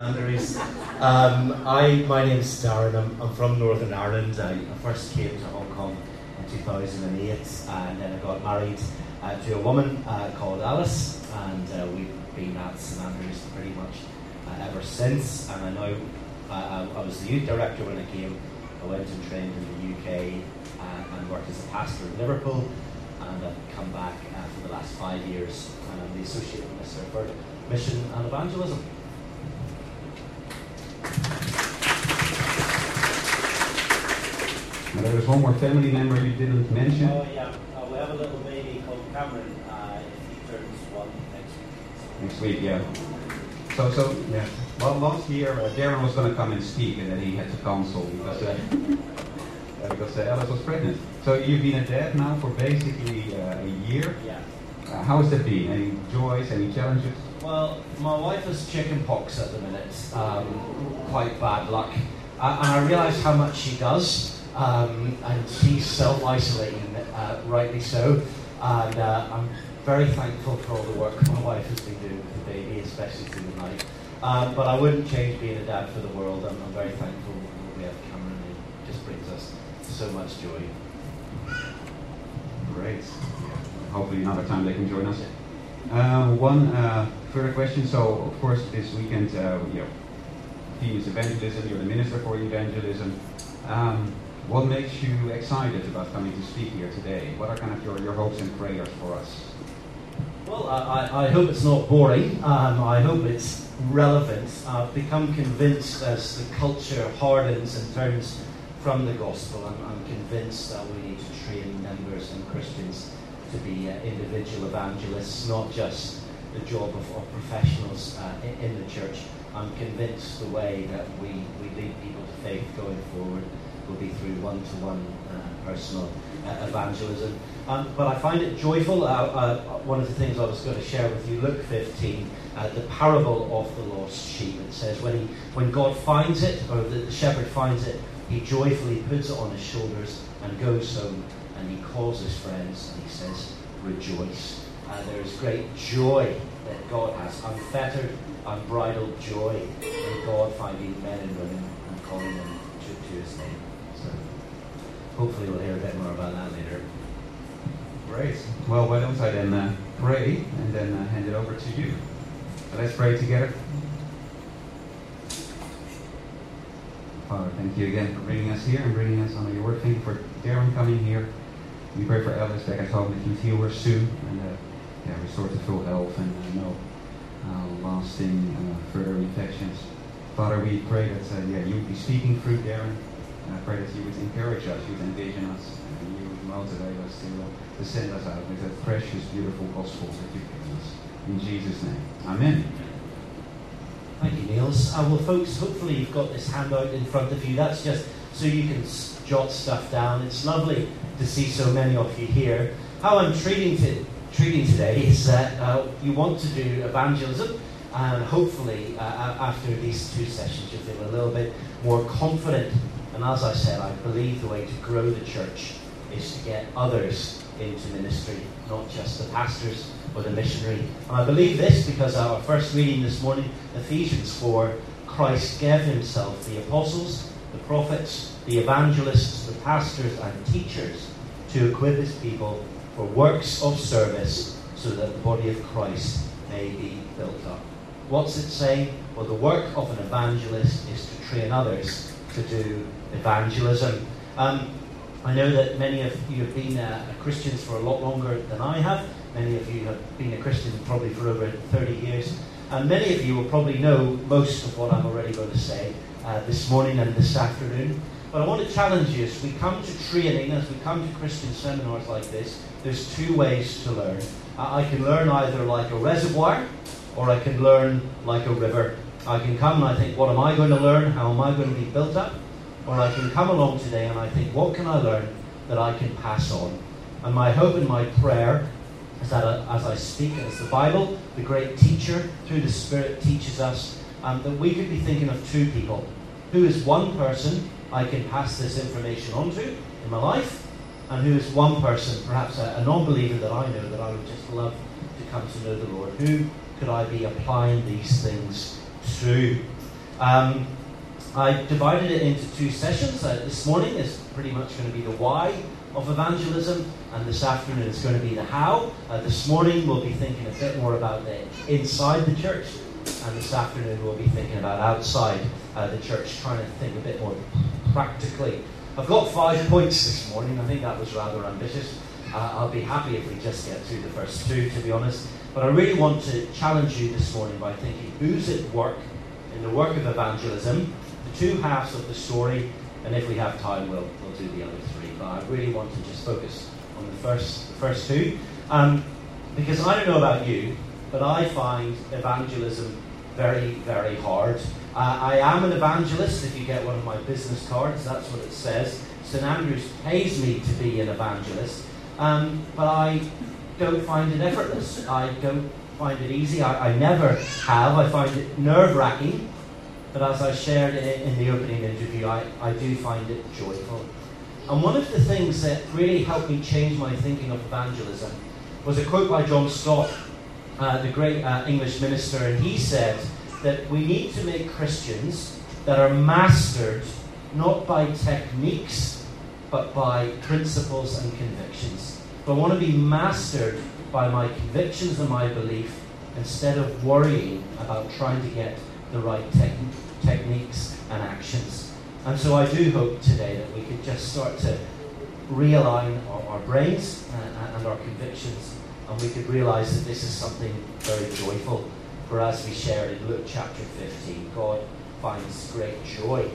Andrews. Um, I, my name's Darren. I'm, I'm, from Northern Ireland. I, I, first came to Hong Kong in 2008, and then I got married uh, to a woman uh, called Alice, and uh, we've been at St Andrews pretty much uh, ever since. And I know uh, I, I, was the youth director when I came. I went and trained in the UK uh, and worked as a pastor in Liverpool, and I've come back for the last five years, and I'm the associate minister for mission and evangelism. Now, there was one more family member you didn't mention. Oh, yeah. Uh, we have a little baby called Cameron. Uh, he turns one next week. Next week, yeah. So, so yeah. Well, last year uh, Darren was going to come and speak, and then he had to cancel because uh, uh because uh, Alice was pregnant. So you've been a dad now for basically uh, a year. Yeah. how has that been? Any joys? Any challenges? Well, my wife has chicken pox at the minute. Um, quite bad luck. and I realise how much she does um, and she's self-isolating, uh, rightly so. And uh, I'm very thankful for all the work my wife has been doing with the baby, especially through the night. Um, but I wouldn't change being a dad for the world. I'm, I'm very thankful that we have Cameron. It just brings us so much joy. Great. Hopefully another time they can join us. Uh, one uh, further question. So, of course, this weekend, uh, you know, is evangelism. You're the minister for evangelism. Um, what makes you excited about coming to speak here today? What are kind of your, your hopes and prayers for us? Well, I, I hope it's not boring. Um, I hope it's relevant. I've become convinced as the culture hardens and turns from the gospel, I'm, I'm convinced that we need to train members and Christians to be uh, individual evangelists, not just the job of, of professionals uh, in, in the church. I'm convinced the way that we, we lead people to faith going forward will be through one-to-one uh, personal uh, evangelism. Um, but I find it joyful. Uh, uh, one of the things I was going to share with you, Luke 15, uh, the parable of the lost sheep. It says when he, when God finds it, or the, shepherd finds it, he joyfully puts it on his shoulders and goes home, calls his friends and he says, "Rejoice." Uh, there is great joy that God has, unfettered, unbridled joy in God finding men and women and calling them to, to his name. So hopefully we'll hear a bit more about that later. Great. Well, why don't I then uh, pray and then uh, hand it over to you. Let's pray together. Father, thank you again for bringing us here and bringing us on your word. Thank you for Darren coming here. We pray for Alice back at home that you heal soon and uh, yeah, restore to full health and uh, no uh, lasting uh, further infections. Father, we pray that uh, yeah, you would be speaking through Darren and I pray that you would encourage us, you would in us, and you would motivate us to, to send us out with that precious, beautiful gospel that you give us. In Jesus' name. Amen. Thank you, Niels. Uh, well, folks, hopefully you've got this handout in front of you. That's just so you can jot stuff down. It's lovely to see so many of you here. How I'm treating, to, treating today is that uh, you want to do evangelism, and hopefully uh, after these two sessions you'll feel a little bit more confident and as I said, I believe the way to grow the church is to get others into ministry, not just the pastors or the missionary. And I believe this because our first reading this morning, Ephesians 4, Christ gave himself the apostles, the prophets, the evangelists, the pastors, and teachers to equip his people for works of service so that the body of Christ may be built up. What's it saying? Well, the work of an evangelist is to train others to do evangelism. Um, I know that many of you have been uh, Christians for a lot longer than I have. Many of you have been a Christian probably for over 30 years. And many of you will probably know most of what I'm already going to say uh, this morning and this afternoon. But I want to challenge you as we come to training, as we come to Christian seminars like this, there's two ways to learn. I can learn either like a reservoir or I can learn like a river. I can come and I think, what am I going to learn? How am I going to be built up? Or I can come along today and I think, what can I learn that I can pass on? And my hope and my prayer is that uh, as I speak, as the Bible, the great teacher through the Spirit teaches us, um, that we could be thinking of two people. Who is one person I can pass this information on to in my life, and who is one person, perhaps a, a non believer that I know, that I would just love to come to know the Lord? Who could I be applying these things to? Um, I divided it into two sessions. Uh, this morning is pretty much going to be the why of evangelism, and this afternoon is going to be the how. Uh, this morning we'll be thinking a bit more about the inside the church, and this afternoon we'll be thinking about outside uh, the church, trying to think a bit more practically. I've got five points this morning. I think that was rather ambitious. Uh, I'll be happy if we just get through the first two, to be honest. But I really want to challenge you this morning by thinking who's at work in the work of evangelism, the two halves of the story, and if we have time, we'll, we'll do the other three. But I really want to just focus on the first, the first two. Um, because I don't know about you, but I find evangelism very, very hard. Uh, I am an evangelist. If you get one of my business cards, that's what it says. St Andrews pays me to be an evangelist, um, but I don't find it effortless. I don't find it easy. I, I never have. I find it nerve wracking. But as I shared in the opening interview, I, I do find it joyful. And one of the things that really helped me change my thinking of evangelism was a quote by John Stott, uh, the great uh, English minister, and he said that we need to make Christians that are mastered not by techniques, but by principles and convictions. But I want to be mastered by my convictions and my belief instead of worrying about trying to get the right te- techniques and actions. And so I do hope today that we could just start to realign our, our brains and, and, our convictions, and we could realize that this is something very joyful. For as we shared in Luke chapter 15, God finds great joy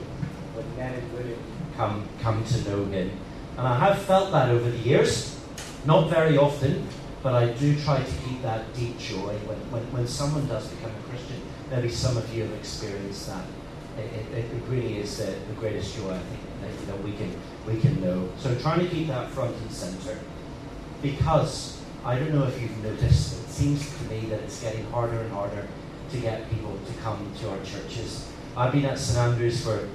when men and women come, come to know Him. And I have felt that over the years, not very often, but I do try to keep that deep joy when, when, when someone does become a Christian. Maybe some of you have experienced that. It, it, it really is the, the, greatest joy I think that, that we can we can know. So trying to keep that front and center, because I don't know if you've noticed, it seems to me that it's getting harder and harder to get people to come to our churches. I've been at St Andrews for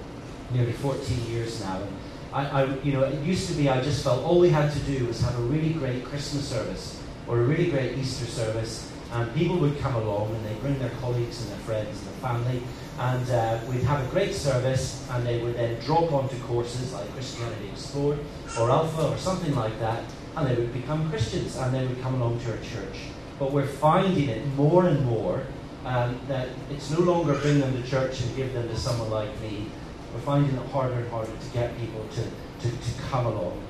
nearly 14 years now, and I, I, you know, it used to be I just felt all we had to do was have a really great Christmas service or a really great Easter service, and people would come along and they'd bring their colleagues and their friends and their family, and uh, we'd have a great service, and they would then drop onto courses like Christianity Explored or Alpha or something like that, and they would become Christians and they would come along to our church. But we're finding it more and more um, that it's no longer bring them to church and give them to someone like me. We're finding it harder and harder to get people to, to, to come along.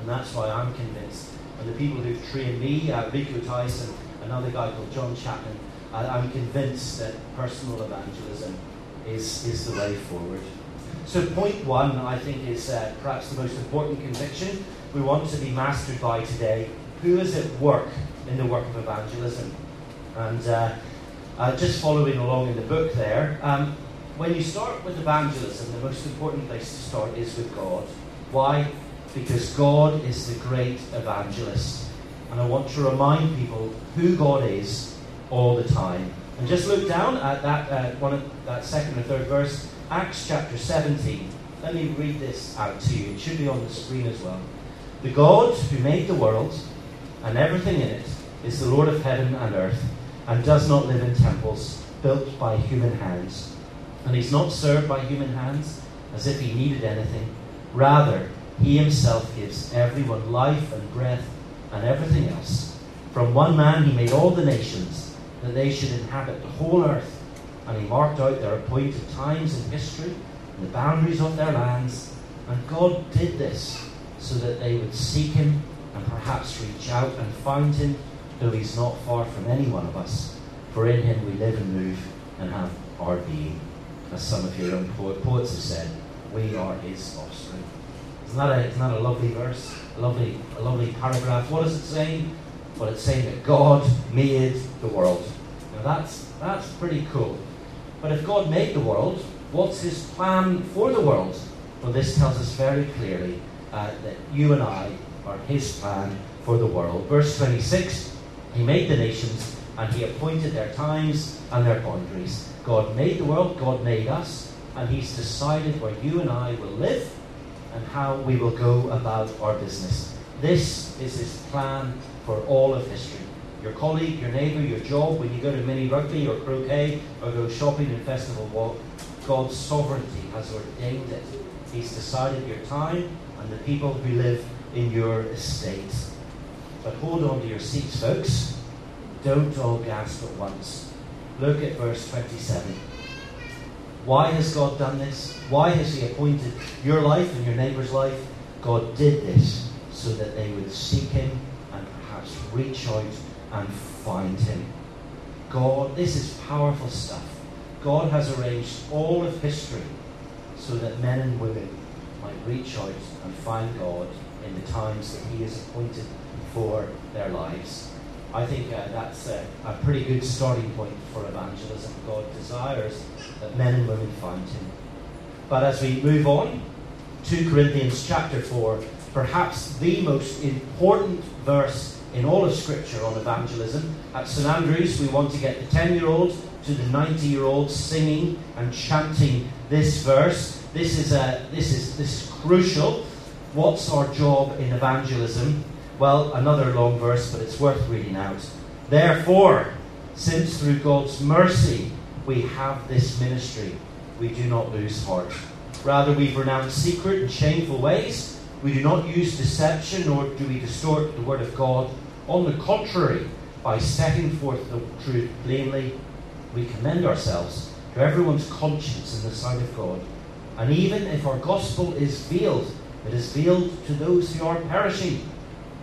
And that's why I'm convinced and the people who've trained me, uh, Rico Tice, another guy called John Chapman, uh, I'm convinced that personal evangelism is, is the way forward. So, point one, I think, is uh, perhaps the most important conviction we want to be mastered by today. Who is at work in the work of evangelism? And uh, uh, just following along in the book there, um, when you start with evangelism, the most important place to start is with God. Why? because God is the great evangelist. And I want to remind people who God is all the time. And just look down at that uh, one of that second or third verse, Acts chapter 17. Let me read this out to you. It should be on the screen as well. The God who made the world and everything in it is the Lord of heaven and earth, and does not live in temples built by human hands. And he's not served by human hands as if he needed anything. Rather, he himself gives everyone life and breath and everything else. From one man he made all the nations, that they should inhabit the whole earth, and he marked out their appointed times in history and the boundaries of their lands. And God did this so that they would seek him and perhaps reach out and find him, though he's not far from any one of us. For in him we live and move and have our being. As some of your own poets have said, we are his offspring. Isn't that a, isn't that a lovely verse? A lovely, a lovely paragraph. What is it saying? Well, it's saying that God made the world. Now that's, that's pretty cool. But if God made the world, what's his plan for the world? Well, this tells us very clearly uh, that you and I are his plan for the world. Verse 26 He made the nations and he appointed their times and their boundaries. God made the world, God made us, and he's decided where you and I will live and how we will go about our business. This is his plan for all of history. Your colleague, your neighbour, your job, when you go to mini rugby or croquet or go shopping in Festival Walk, God's sovereignty has ordained it. He's decided your time and the people who live in your estate. But hold on to your seats, folks. Don't all gasp at once. Look at verse 27. Why has God done this? Why has He appointed your life and your neighbour's life? God did this so that they would seek Him and perhaps reach out and find Him. God, this is powerful stuff. God has arranged all of history so that men and women might reach out and find God in the times that He has appointed for their lives. I think uh, that's a, a, pretty good starting point for evangelism. God desires that men and women find Him. But as we move on, 2 Corinthians chapter 4, perhaps the most important verse in all of Scripture on evangelism. At St Andrews, we want to get the 10 year old to the 90 year old singing and chanting this verse. This is, a, this, is, this is crucial. What's our job in evangelism? Well, another long verse, but it's worth reading out. Therefore, since through God's mercy we have this ministry, we do not lose heart. Rather, we renounce secret and shameful ways. We do not use deception, nor do we distort the word of God. On the contrary, by setting forth the truth plainly, we commend ourselves to everyone's conscience in the sight of God. And even if our gospel is veiled, it is veiled to those who are perishing.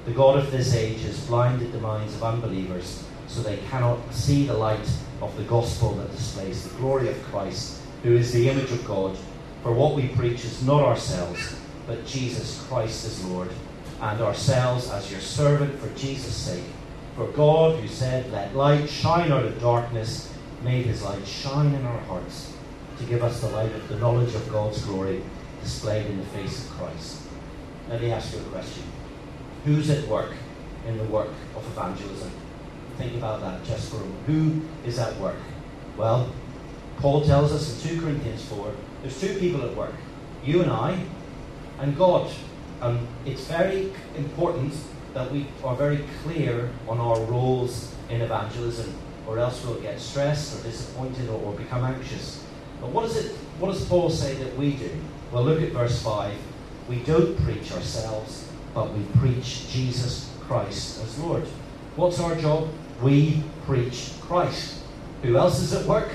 The God of this age has blinded the minds of unbelievers so they cannot see the light of the gospel that displays the glory of Christ, who is the image of God. For what we preach is not ourselves, but Jesus Christ as Lord, and ourselves as your servant for Jesus' sake. For God, who said, Let light shine out of darkness, made his light shine in our hearts to give us the light of the knowledge of God's glory displayed in the face of Christ. Let me ask you a question. Who's at work in the work of evangelism? Think about that just for a moment. Who is at work? Well, Paul tells us in 2 Corinthians 4 there's two people at work you and I, and God. And it's very important that we are very clear on our roles in evangelism or else we'll get stressed or disappointed or, or become anxious. But what, is it, what does Paul say that we do? Well, look at verse 5. We don't preach ourselves, but we preach Jesus Christ as Lord. What's our job? We preach Christ. Who else is at work?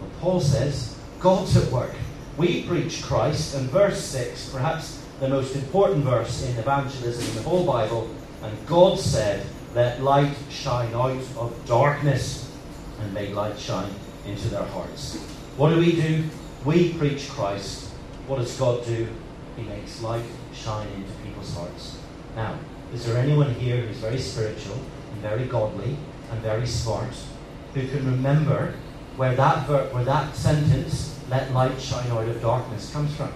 Well, Paul says, God's at work. We preach Christ, and verse 6, perhaps the most important verse in evangelism in the whole Bible, and God said, Let light shine out of darkness and may light shine into their hearts. What do we do? We preach Christ. What does God do? He makes light shine into people's hearts. Now, is there anyone here who's very spiritual and very godly and very smart who can remember where that ver- where that sentence, "Let light shine out of darkness," comes from?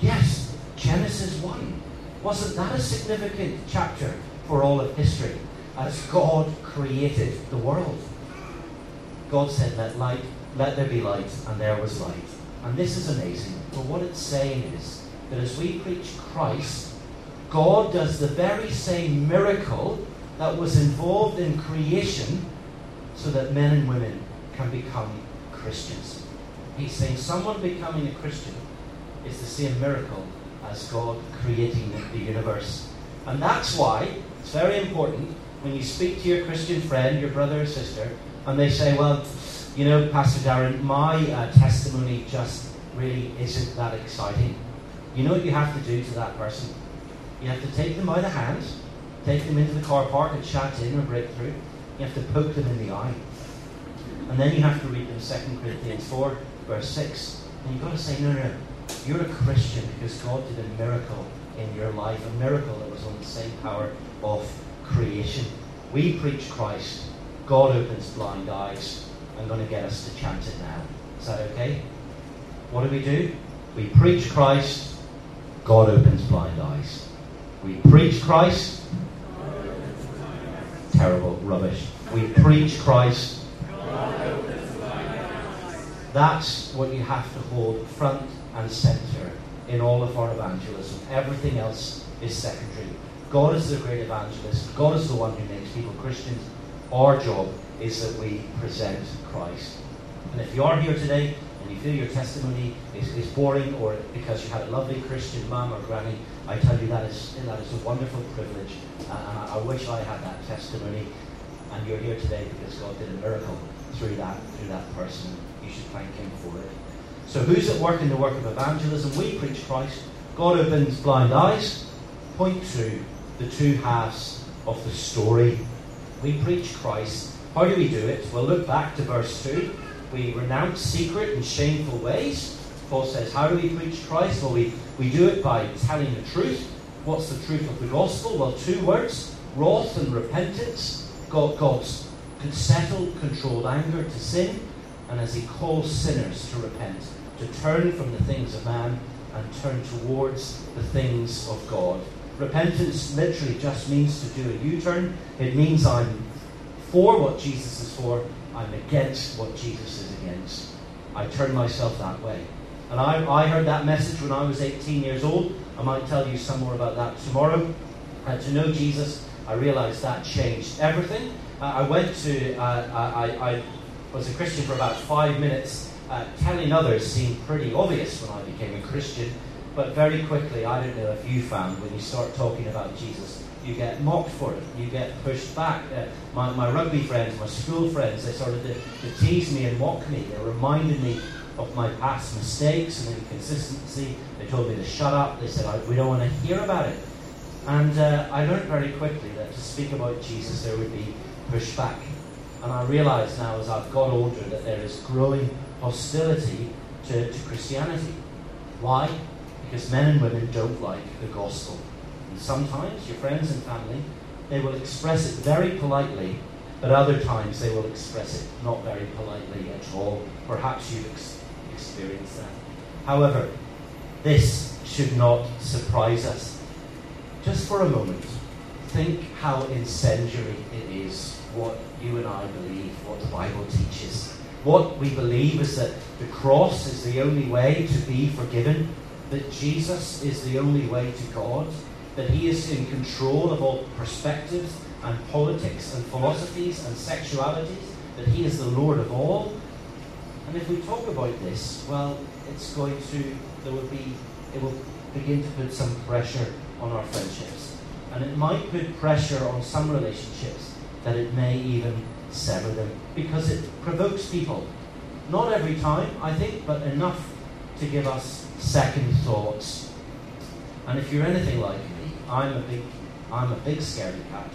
Yes, Genesis one. Wasn't that a significant chapter for all of history? as God created the world. God said, Let light, let there be light, and there was light. And this is amazing. But what it's saying is that as we preach Christ, God does the very same miracle that was involved in creation so that men and women can become Christians. He's saying someone becoming a Christian is the same miracle as God creating the universe. And that's why it's very important when you speak to your Christian friend, your brother or sister, and they say, Well, you know, Pastor Darren, my uh, testimony just really isn't that exciting. You know what you have to do to that person? You have to take them by the hand, take them into the car park at Chat Inn or Breakthrough. You have to poke them in the eye. And then you have to read them 2 Corinthians 4, verse 6. And you've got to say, no, no, no. You're a Christian because God did a miracle in your life, a miracle that was on the same power of creation. We preach Christ. God opens blind eyes. I'm going to get us to chant it now. Is that okay? What do we do? We preach Christ. God opens blind eyes. We preach Christ. Terrible rubbish. We preach Christ. That's what you have to hold front and center in all of our evangelism. Everything else is secondary. God is the great evangelist. God is the one who makes people Christians. Our job is that we present Christ. And if you are here today and you feel your testimony is, is boring or because you had a lovely Christian mum or granny, I tell you that is, that is a wonderful privilege. And I, I wish I had that testimony. And you're here today because God did a miracle through that, through that person. You should thank Him for it. So, who's at work in the work of evangelism? We preach Christ. God opens blind eyes. Point two the two halves of the story. We preach Christ. How do we do it? Well, look back to verse 2. We renounce secret and shameful ways. Paul says, How do we preach Christ? Well, we, we do it by telling the truth. What's the truth of the gospel? Well, two words wrath and repentance. God, God's settled, controlled anger to sin, and as He calls sinners to repent, to turn from the things of man and turn towards the things of God. Repentance literally just means to do a U turn. It means I'm for what Jesus is for, I'm against what Jesus is against. I turn myself that way. And I, I heard that message when I was 18 years old. I might tell you some more about that tomorrow. To know Jesus, I realized that changed everything. Uh, I went to, uh, I, I was a Christian for about five minutes. Uh, telling others seemed pretty obvious when I became a Christian. But very quickly, I don't know if you found, when you start talking about Jesus, you get mocked for it. You get pushed back. Uh, my, my rugby friends, my school friends, they started to, to tease me and mock me. They reminded me of my past mistakes and inconsistency. They told me to shut up. They said, we don't want to hear about it. And uh, I learned very quickly that to speak about Jesus, there would be pushback. And I realize now as I've got older that there is growing hostility to, to Christianity. Why? Because men and women don't like the gospel. And sometimes your friends and family, they will express it very politely, but other times they will express it not very politely at all. Perhaps you've ex- experienced that. However, this should not surprise us. Just for a moment, think how incendiary it is what you and I believe, what the Bible teaches. What we believe is that the cross is the only way to be forgiven that Jesus is the only way to God, that He is in control of all perspectives and politics and philosophies and sexualities, that He is the Lord of all. And if we talk about this, well, it's going to, there will be, it will begin to put some pressure on our friendships. And it might put pressure on some relationships that it may even sever them because it provokes people. Not every time, I think, but enough to give us second thoughts. And if you're anything like me, I'm a big, I'm a big scaredy cat.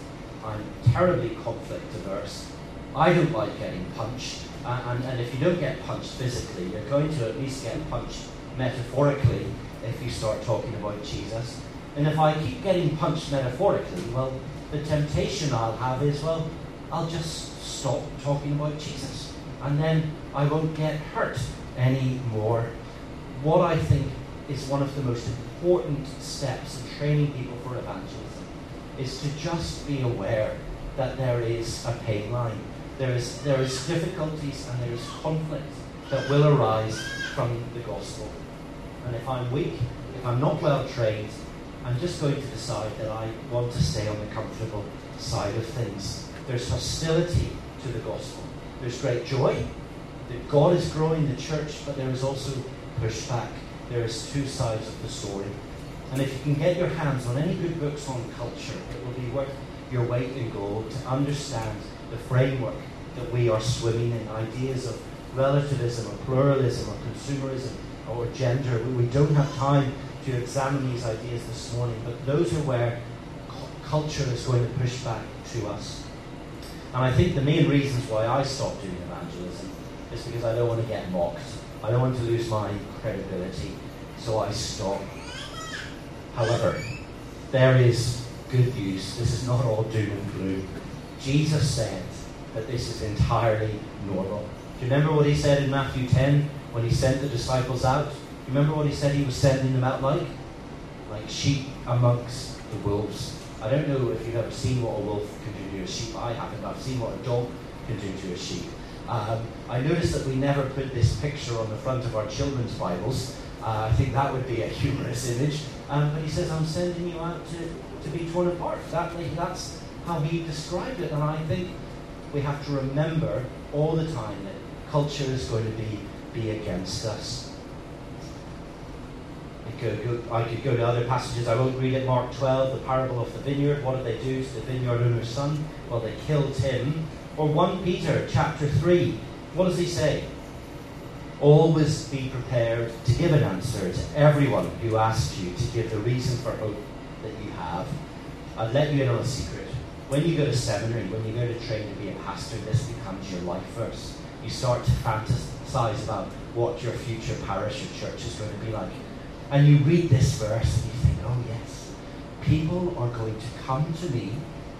I'm terribly conflict averse. I don't like getting punched. Uh, and, and if you don't get punched physically, you're going to at least get punched metaphorically if you start talking about Jesus. And if I keep getting punched metaphorically, well, the temptation I'll have is, well, I'll just stop talking about Jesus. And then I won't get hurt anymore what I think is one of the most important steps in training people for evangelism is to just be aware that there is a pain line. There is, there is difficulties and there is conflict that will arise from the gospel. And if I'm weak, if I'm not well trained, I'm just going to decide that I want to stay on the comfortable side of things. There's hostility to the gospel. There's great joy that God is growing the church, but there is also pushback. There is two sides of the story. And if you can get your hands on any good books on culture, it will be worth your weight in gold to understand the framework that we are swimming in ideas of relativism or pluralism or consumerism or gender. We don't have time to examine these ideas this morning, but those are where culture is going to push back to us. And I think the main reasons why I stopped doing evangelism is because I don't want to get mocked. I don't want to lose my credibility, so I stop. However, there is good news. This is not all doom and gloom. Jesus said that this is entirely normal. Do you remember what he said in Matthew 10 when he sent the disciples out? Do you remember what he said he was sending them out like? Like sheep amongst the wolves. I don't know if you've ever seen what a wolf can do to a sheep. I haven't. I've seen what a dog can do to a sheep. Um, I noticed that we never put this picture on the front of our children's Bibles. Uh, I think that would be a humorous image. Um, but he says, I'm sending you out to, to be torn apart. That, that's how he described it. And I think we have to remember all the time that Culture is going to be, be against us. Could, go, I could go to other passages. I won't read it. Mark 12, the parable of the vineyard. What did they do to the vineyard owner's son? Well, they killed him. Or 1 Peter chapter 3. What does he say? Always be prepared to give an answer to everyone who asks you to give the reason for hope that you have. I'll let you in on a secret. When you go to seminary, when you go to train to be a pastor, this becomes your life verse. You start to fantasize about what your future parish or church is going to be like. And you read this verse and you think, oh yes, people are going to come to me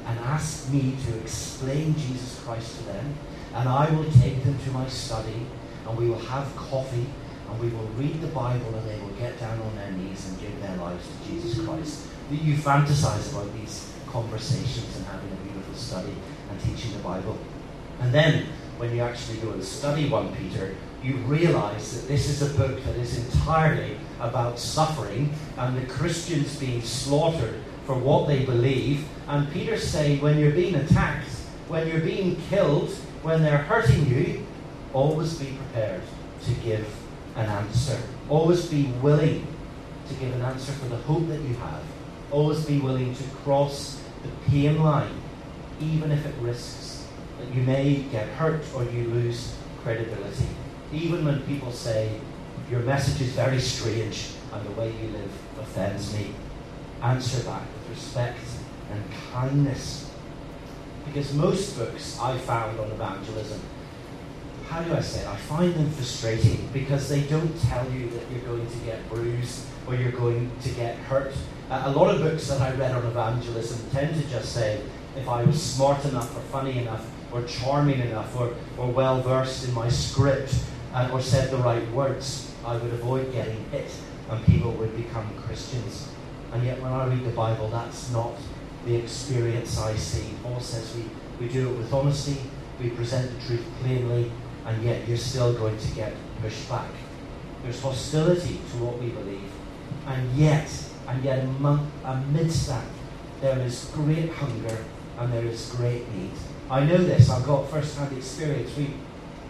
and ask me to explain Jesus Christ to them, and I will take them to my study, and we will have coffee, and we will read the Bible, and they will get down on their knees and give their lives to Jesus Christ. You fantasize about these conversations and having a beautiful study and teaching the Bible. And then, when you actually go and study 1 Peter, you realize that this is a book that is entirely about suffering and the Christians being slaughtered for what they believe. And Peter's saying, when you're being attacked, when you're being killed, when they're hurting you, always be prepared to give an answer. Always be willing to give an answer for the hope that you have. Always be willing to cross the pain line, even if it risks that you may get hurt or you lose credibility. Even when people say, your message is very strange and the way you live offends me, answer back with respect and kindness. Because most books I found on evangelism, how do I say it? I find them frustrating because they don't tell you that you're going to get bruised or you're going to get hurt. Uh, a lot of books that I read on evangelism tend to just say, if I was smart enough or funny enough or charming enough or, or well versed in my script uh, or said the right words, I would avoid getting hit and people would become Christians. And yet, when I read the Bible, that's not the experience I see. Paul says we, we do it with honesty, we present the truth plainly, and yet you're still going to get pushed back. There's hostility to what we believe. And yet, and yet amidst that, there is great hunger and there is great need. I know this, I've got first hand experience. We,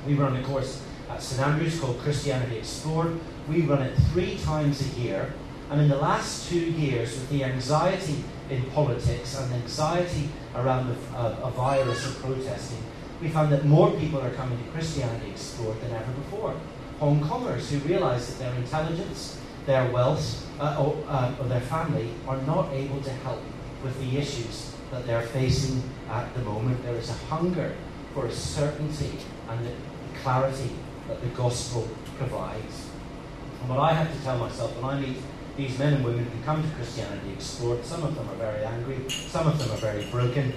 we run a course at St Andrews called Christianity Explored. We run it three times a year. And in the last two years, with the anxiety in politics and anxiety around a, a, a virus and protesting, we found that more people are coming to Christianity Explored than ever before. Hong Kongers who realize that their intelligence, their wealth, uh, or, uh, or their family are not able to help with the issues that they're facing at the moment. There is a hunger for a certainty and clarity that the gospel provides. And what I have to tell myself when I meet these men and women who come to Christianity Explored, some of them are very angry, some of them are very broken.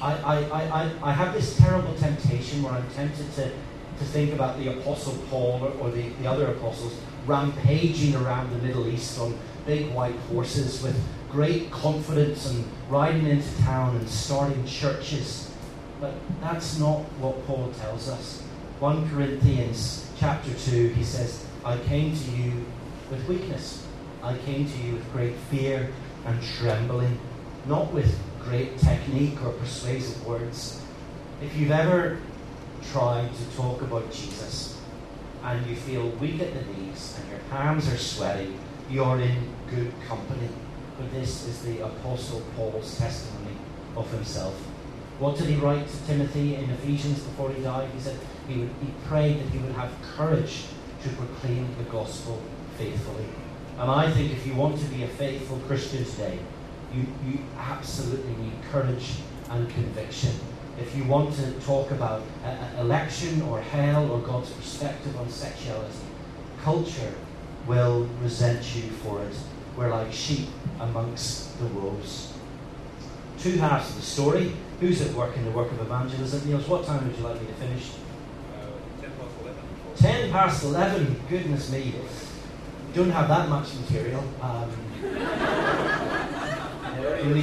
I, I, I, I have this terrible temptation where I'm tempted to, to think about the Apostle Paul or, or the, the other apostles rampaging around the Middle East on big white horses with great confidence and riding into town and starting churches. But that's not what Paul tells us. 1 Corinthians chapter 2, he says, I came to you with weakness. I came to you with great fear and trembling, not with great technique or persuasive words. If you've ever tried to talk about Jesus and you feel weak at the knees and your palms are sweaty, you're in good company. But this is the Apostle Paul's testimony of himself. What did he write to Timothy in Ephesians before he died? He said he, would, he prayed that he would have courage to proclaim the gospel faithfully. And I think if you want to be a faithful Christian today, you, you absolutely need courage and conviction. If you want to talk about uh, election or hell or God's perspective on sexuality, culture will resent you for it. We're like sheep amongst the wolves. Two halves of the story. Who's at work in the work of evangelism? Niels, what time would you like me to finish? Uh, 10 past 11. 10 past 11. Goodness me. Don't have that much material. Um,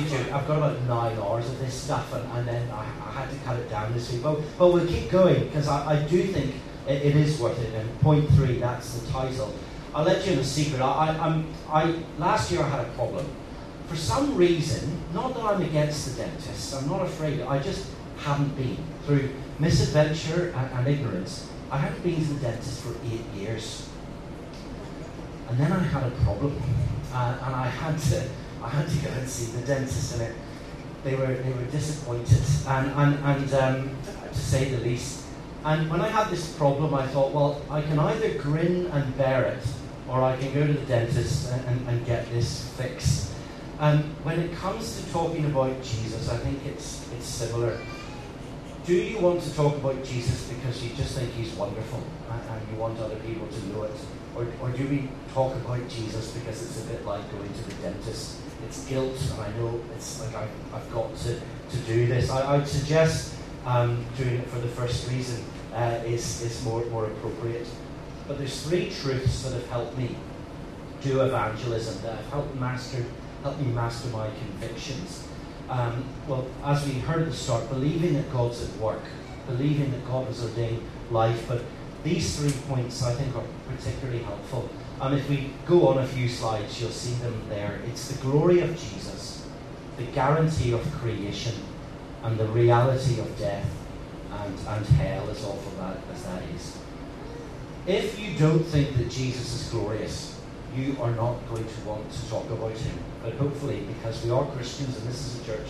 to, I've got about nine hours of this stuff, and, and then I, I, had to cut it down this week. But, but we'll keep going because I, I, do think it, it is worth it. And point three, that's the title. I'll let you in a secret. I, I, I, last year I had a problem for some reason, not that I'm against the dentist, I'm not afraid, I just haven't been. Through misadventure and, and ignorance, I haven't been to the dentist for eight years. And then I had a problem. Uh, and I had to I had to go and see the dentist and it they were they were disappointed and and, and um, to say the least. And when I had this problem I thought, well, I can either grin and bear it or I can go to the dentist and, and, and get this fixed. And when it comes to talking about Jesus, I think it's it's similar do you want to talk about Jesus because you just think he's wonderful and you want other people to know it? Or, or do we talk about Jesus because it's a bit like going to the dentist? It's guilt, and I know it's like I've, I've got to, to do this. I, I'd suggest um, doing it for the first reason uh, is, is more, more appropriate. But there's three truths that have helped me do evangelism, that have helped, master, helped me master my convictions um, well, as we heard at the start, believing that God's at work, believing that God has ordained life. But these three points I think are particularly helpful. And if we go on a few slides, you'll see them there. It's the glory of Jesus, the guarantee of creation, and the reality of death and, and hell, as awful that, as that is. If you don't think that Jesus is glorious, you are not going to want to talk about him. But hopefully, because we are Christians and this is a church,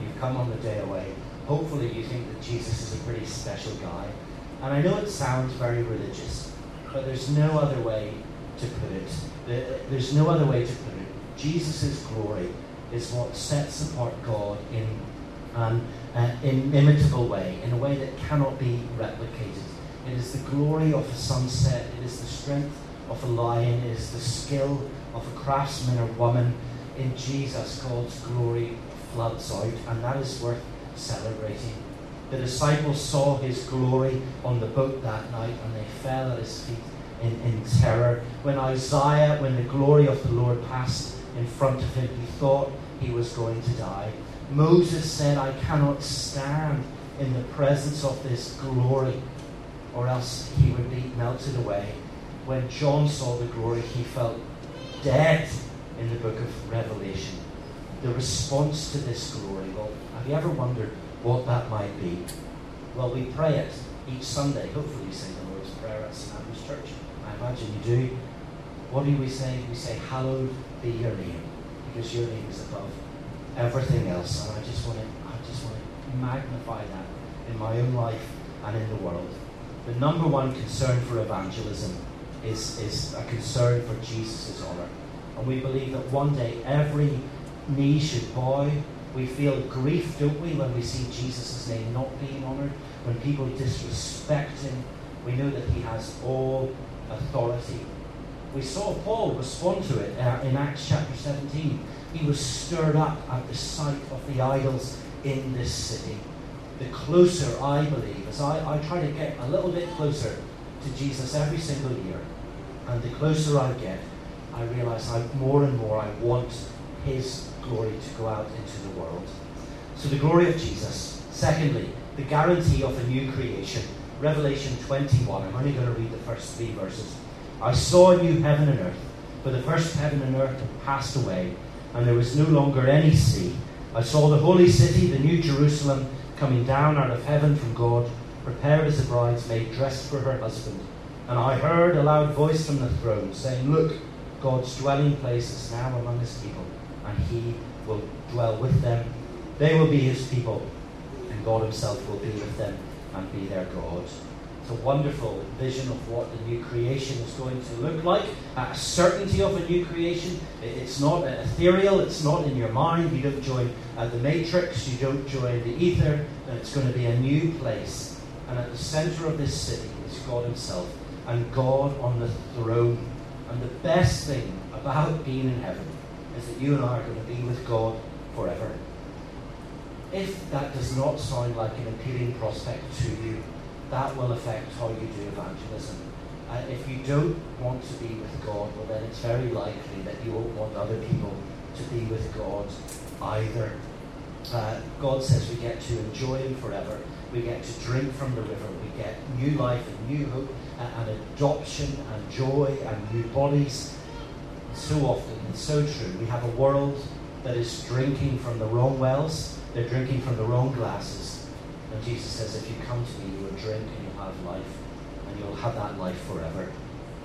you've come on the day away, hopefully you think that Jesus is a pretty special guy. And I know it sounds very religious, but there's no other way to put it. There's no other way to put it. Jesus' glory is what sets apart God in an uh, inimitable way, in a way that cannot be replicated. It is the glory of a sunset, it is the strength of a lion it is the skill of a craftsman or woman. In Jesus, God's glory floods out, and that is worth celebrating. The disciples saw his glory on the boat that night, and they fell at his feet in, in terror. When Isaiah, when the glory of the Lord passed in front of him, he thought he was going to die. Moses said, I cannot stand in the presence of this glory, or else he would be melted away when John saw the glory, he felt dead in the book of Revelation. The response to this glory, well, have you ever wondered what that might be? Well, we pray it each Sunday. Hopefully, you say the Lord's Prayer at St. Andrew's Church. I imagine you do. What do we say? We say, Hallowed be your name, because your name is above everything else. And I just want to, I just want to magnify that in my own life and in the world. The number one concern for evangelism is, is a concern for Jesus' honour. And we believe that one day every knee should bow. We feel grief, don't we, when we see Jesus' name not being honoured, when people disrespect him. We know that he has all authority. We saw Paul respond to it uh, in Acts chapter 17. He was stirred up at the sight of the idols in this city. The closer I believe, as I, I try to get a little bit closer to Jesus every single year, and the closer I get, I realize I more and more I want His glory to go out into the world. So the glory of Jesus. Secondly, the guarantee of a new creation. Revelation 21. I'm only going to read the first three verses. I saw a new heaven and earth, for the first heaven and earth had passed away, and there was no longer any sea. I saw the holy city, the new Jerusalem, coming down out of heaven from God, prepared as a bridesmaid dressed for her husband. And I heard a loud voice from the throne saying, Look, God's dwelling place is now among his people, and he will dwell with them. They will be his people, and God himself will be with them and be their God. It's a wonderful vision of what the new creation is going to look like. A certainty of a new creation. It's not ethereal, it's not in your mind. You don't join uh, the matrix, you don't join the ether. It's going to be a new place. And at the center of this city is God Himself and God on the throne. And the best thing about being in heaven is that you and I are going to be with God forever. If that does not sound like an appealing prospect to you, that will affect how you do evangelism. Uh, if you don't want to be with God, well, then it's very likely that you won't want other people to be with God either. Uh, God says we get to enjoy Him forever. We get to drink from the river. We get new life and new hope and adoption and joy and new bodies. So often, it's so true. We have a world that is drinking from the wrong wells, they're drinking from the wrong glasses. And Jesus says, if you come to me, you will drink and you'll have life, and you'll have that life forever.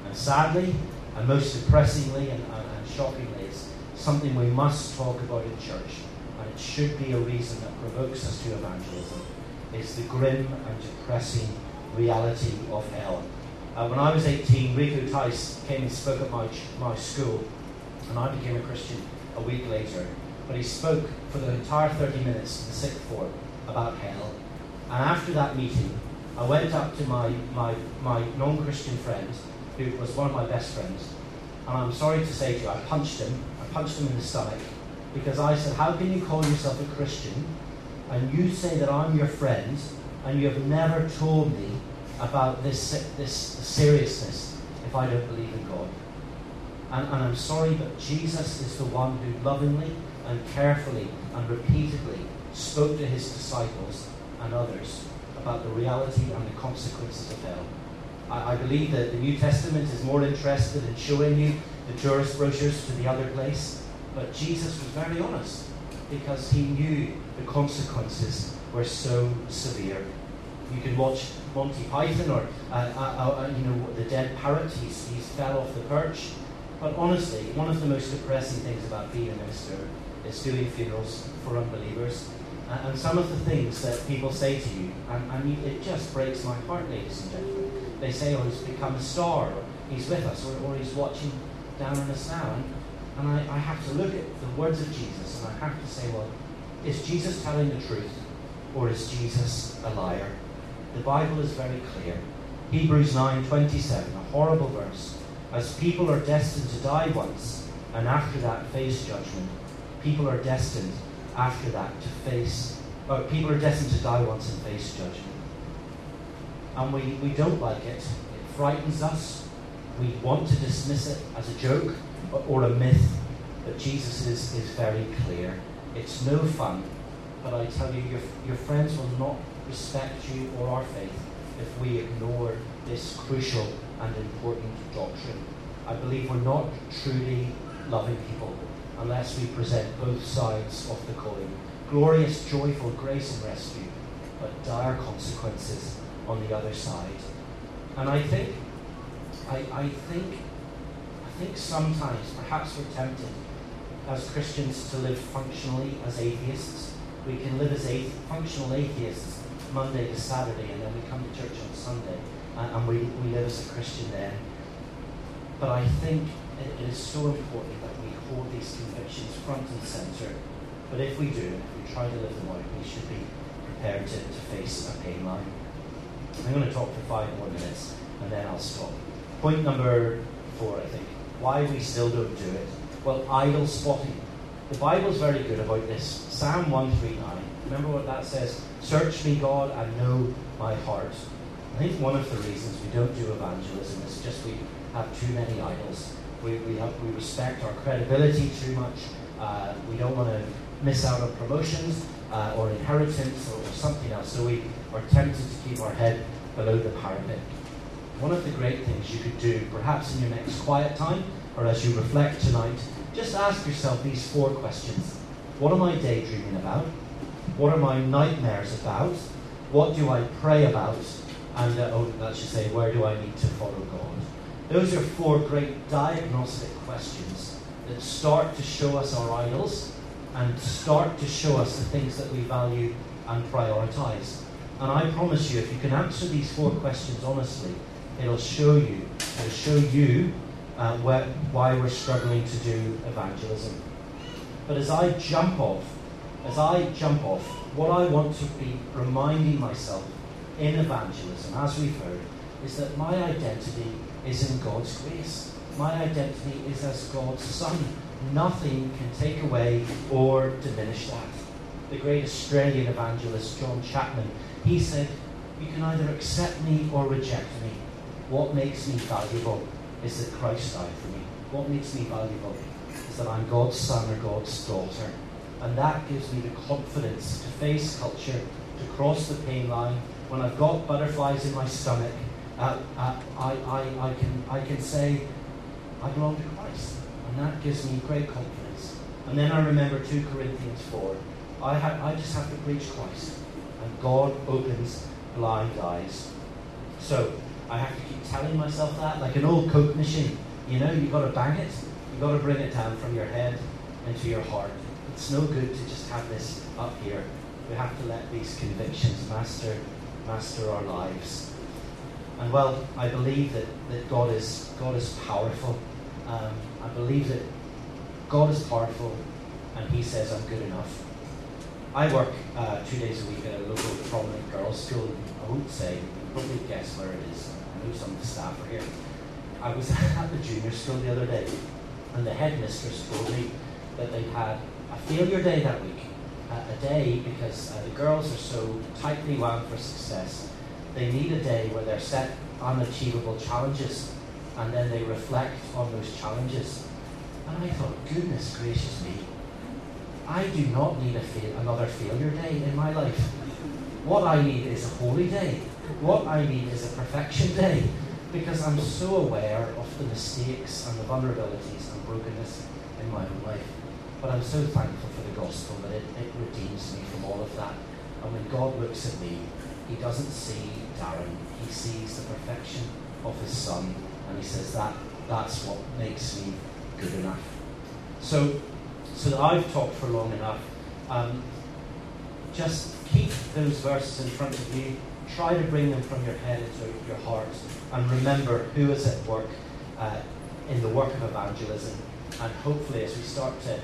And sadly, and most depressingly and, and, and shockingly, it's something we must talk about in church, and it should be a reason that provokes us to evangelism. It's the grim and depressing reality of hell. Uh, when I was 18, Rico Tice came and spoke at my, my school, and I became a Christian a week later. But he spoke for the entire 30 minutes to the sixth form about hell. And after that meeting, I went up to my, my, my non Christian friend, who was one of my best friends, and I'm sorry to say to you, I punched him. I punched him in the stomach because I said, How can you call yourself a Christian and you say that I'm your friend and you have never told me about this, this seriousness if I don't believe in God? And, and I'm sorry, but Jesus is the one who lovingly and carefully and repeatedly spoke to his disciples and others about the reality and the consequences of hell. I, I believe that the New Testament is more interested in showing you the tourist brochures to the other place, but Jesus was very honest because he knew the consequences were so severe. You can watch Monty Python or uh, uh, uh, you know the dead parrot. He's, he's fell off the perch. But honestly, one of the most depressing things about being a minister is doing funerals for unbelievers. And, some of the things that people say to you, and, and it just breaks my heart, ladies and gentlemen. They say, oh, he's become a star, or he's with us, or, or he's watching down on us now. And, and I, I have to look at the words of Jesus, and I have to say, well, is Jesus telling the truth, or is Jesus a liar? The Bible is very clear. Hebrews 9:27, a horrible verse. As people are destined to die once, and after that face judgment, people are destined after that to face, or people are destined to die once and face judgment. And we, we don't like it. It frightens us. We want to dismiss it as a joke or, or a myth. But Jesus is, is very clear. It's no fun. But I tell you, your, your friends will not respect you or our faith if we ignore this crucial and important doctrine. I believe we're not truly loving people unless we present both sides of the coin. Glorious, joyful grace and rescue, but dire consequences on the other side. And I think, I, I think, I think sometimes perhaps we're tempted as Christians to live functionally as atheists. We can live as athe- functional atheists Monday to Saturday, and then we come to church on Sunday, and, and we, we live as a Christian then. But I think it, it is so important that we hold these convictions front and centre. But if we do, if we try to live them out, we should be prepared to, to face a pain line. I'm going to talk for five more minutes, and then I'll stop. Point number four, I think. Why we still don't do it. Well, idol spotting. The Bible's very good about this. Psalm 139. Remember what that says? Search me, God, and know my heart. I think one of the reasons we don't do evangelism is just we have too many idols. We, we, have, we respect our credibility too much. Uh, we don't want to miss out on promotions uh, or inheritance or, or, something else. So we are tempted to keep our head below the parapet. One of the great things you could do, perhaps in your next quiet time or as you reflect tonight, just ask yourself these four questions. What am I daydreaming about? What are my nightmares about? What do I pray about? And, uh, oh, that should say, where do I need to follow God? Those are four great diagnostic questions that start to show us our idols and start to show us the things that we value and prioritize. And I promise you, if you can answer these four questions honestly, it'll show you, it'll show you uh, where, why we're struggling to do evangelism. But as I jump off, as I jump off, what I want to be reminding myself in evangelism, as we've heard, is that my identity is in God's grace. My identity is as God's son. Nothing can take away or diminish that. The great Australian evangelist John Chapman, he said, You can either accept me or reject me. What makes me valuable is that Christ died for me. What makes me valuable is that I'm God's son or God's daughter. And that gives me the confidence to face culture, to cross the pain line. When I've got butterflies in my stomach, uh, uh, I, I, I, can, I can say, I belong to Christ. And that gives me great confidence. And then I remember 2 Corinthians 4. I, ha- I just have to preach Christ. And God opens blind eyes. So, I have to keep telling myself that, like an old Coke machine. You know, you've got to bang it. You've got to bring it down from your head into your heart. It's no good to just have this up here. We have to let these convictions master master our lives. And well, I believe that, that God is God is powerful. Um, I believe that God is powerful, and He says I'm good enough. I work uh, two days a week at a local prominent girls' school. I won't say, probably guess where it is. I know some of the staff are here. I was at the junior school the other day, and the headmistress told me that they had a failure day that week. A day because uh, the girls are so tightly wound for success. They need a day where they're set unachievable challenges and then they reflect on those challenges. And I thought, goodness gracious me, I do not need fail, another failure day in my life. What I need is a holy day. What I need is a perfection day because I'm so aware of the mistakes and the vulnerabilities and brokenness in my own life. But I'm so thankful for the gospel that it, it redeems me from all of that. And when God looks at me, he doesn't see Darren, he sees the perfection of his son. And he says that that's what makes me good enough. So, so I've talked for long enough. Um, just keep those verses in front of you. Try to bring them from your head into your heart. And remember who is at work uh, in the work of evangelism. And hopefully, as we start to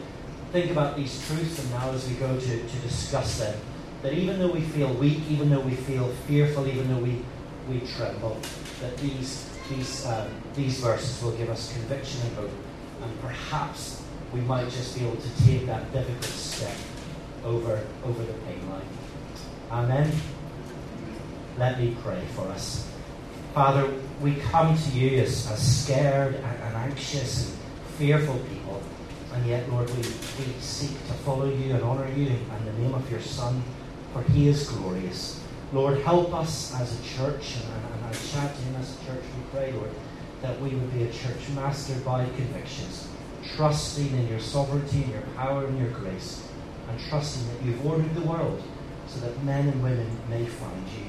think about these truths and now as we go to, to discuss them, that even though we feel weak, even though we feel fearful, even though we, we tremble, that these, these, um, these verses will give us conviction and hope. And perhaps we might just be able to take that difficult step over, over the pain line. Amen. Let me pray for us. Father, we come to you as, as scared and, and anxious and fearful people. And yet, Lord, we, we seek to follow you and honour you in the name of your Son, for he is glorious. Lord, help us as a church, and, and to him as a church, we pray, Lord, that we would be a church mastered by convictions, trusting in your sovereignty and your power and your grace, and trusting that you've ordered the world so that men and women may find you.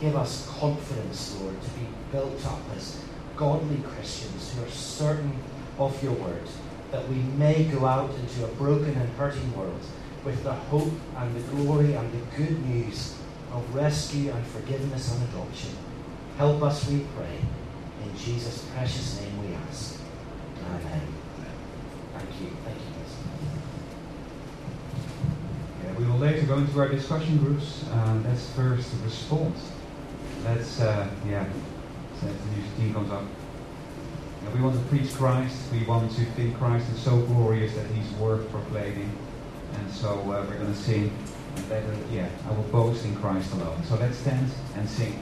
Give us confidence, Lord, to be built up as godly Christians who are certain of your word that we may go out into a broken and hurting world with the hope and the glory and the good news of rescue and forgiveness and adoption. Help us, we pray. In Jesus' precious name we ask. Amen. Thank you. Thank you, Yeah, we will later go into our discussion groups. Uh, let's first respond. Let's, uh, yeah, so the music team comes up we want to preach Christ. We want to think Christ is so glorious that he's worth proclaiming. And so uh, we're going to sing. And better, yeah, I will boast in Christ alone. So let's stand and sing.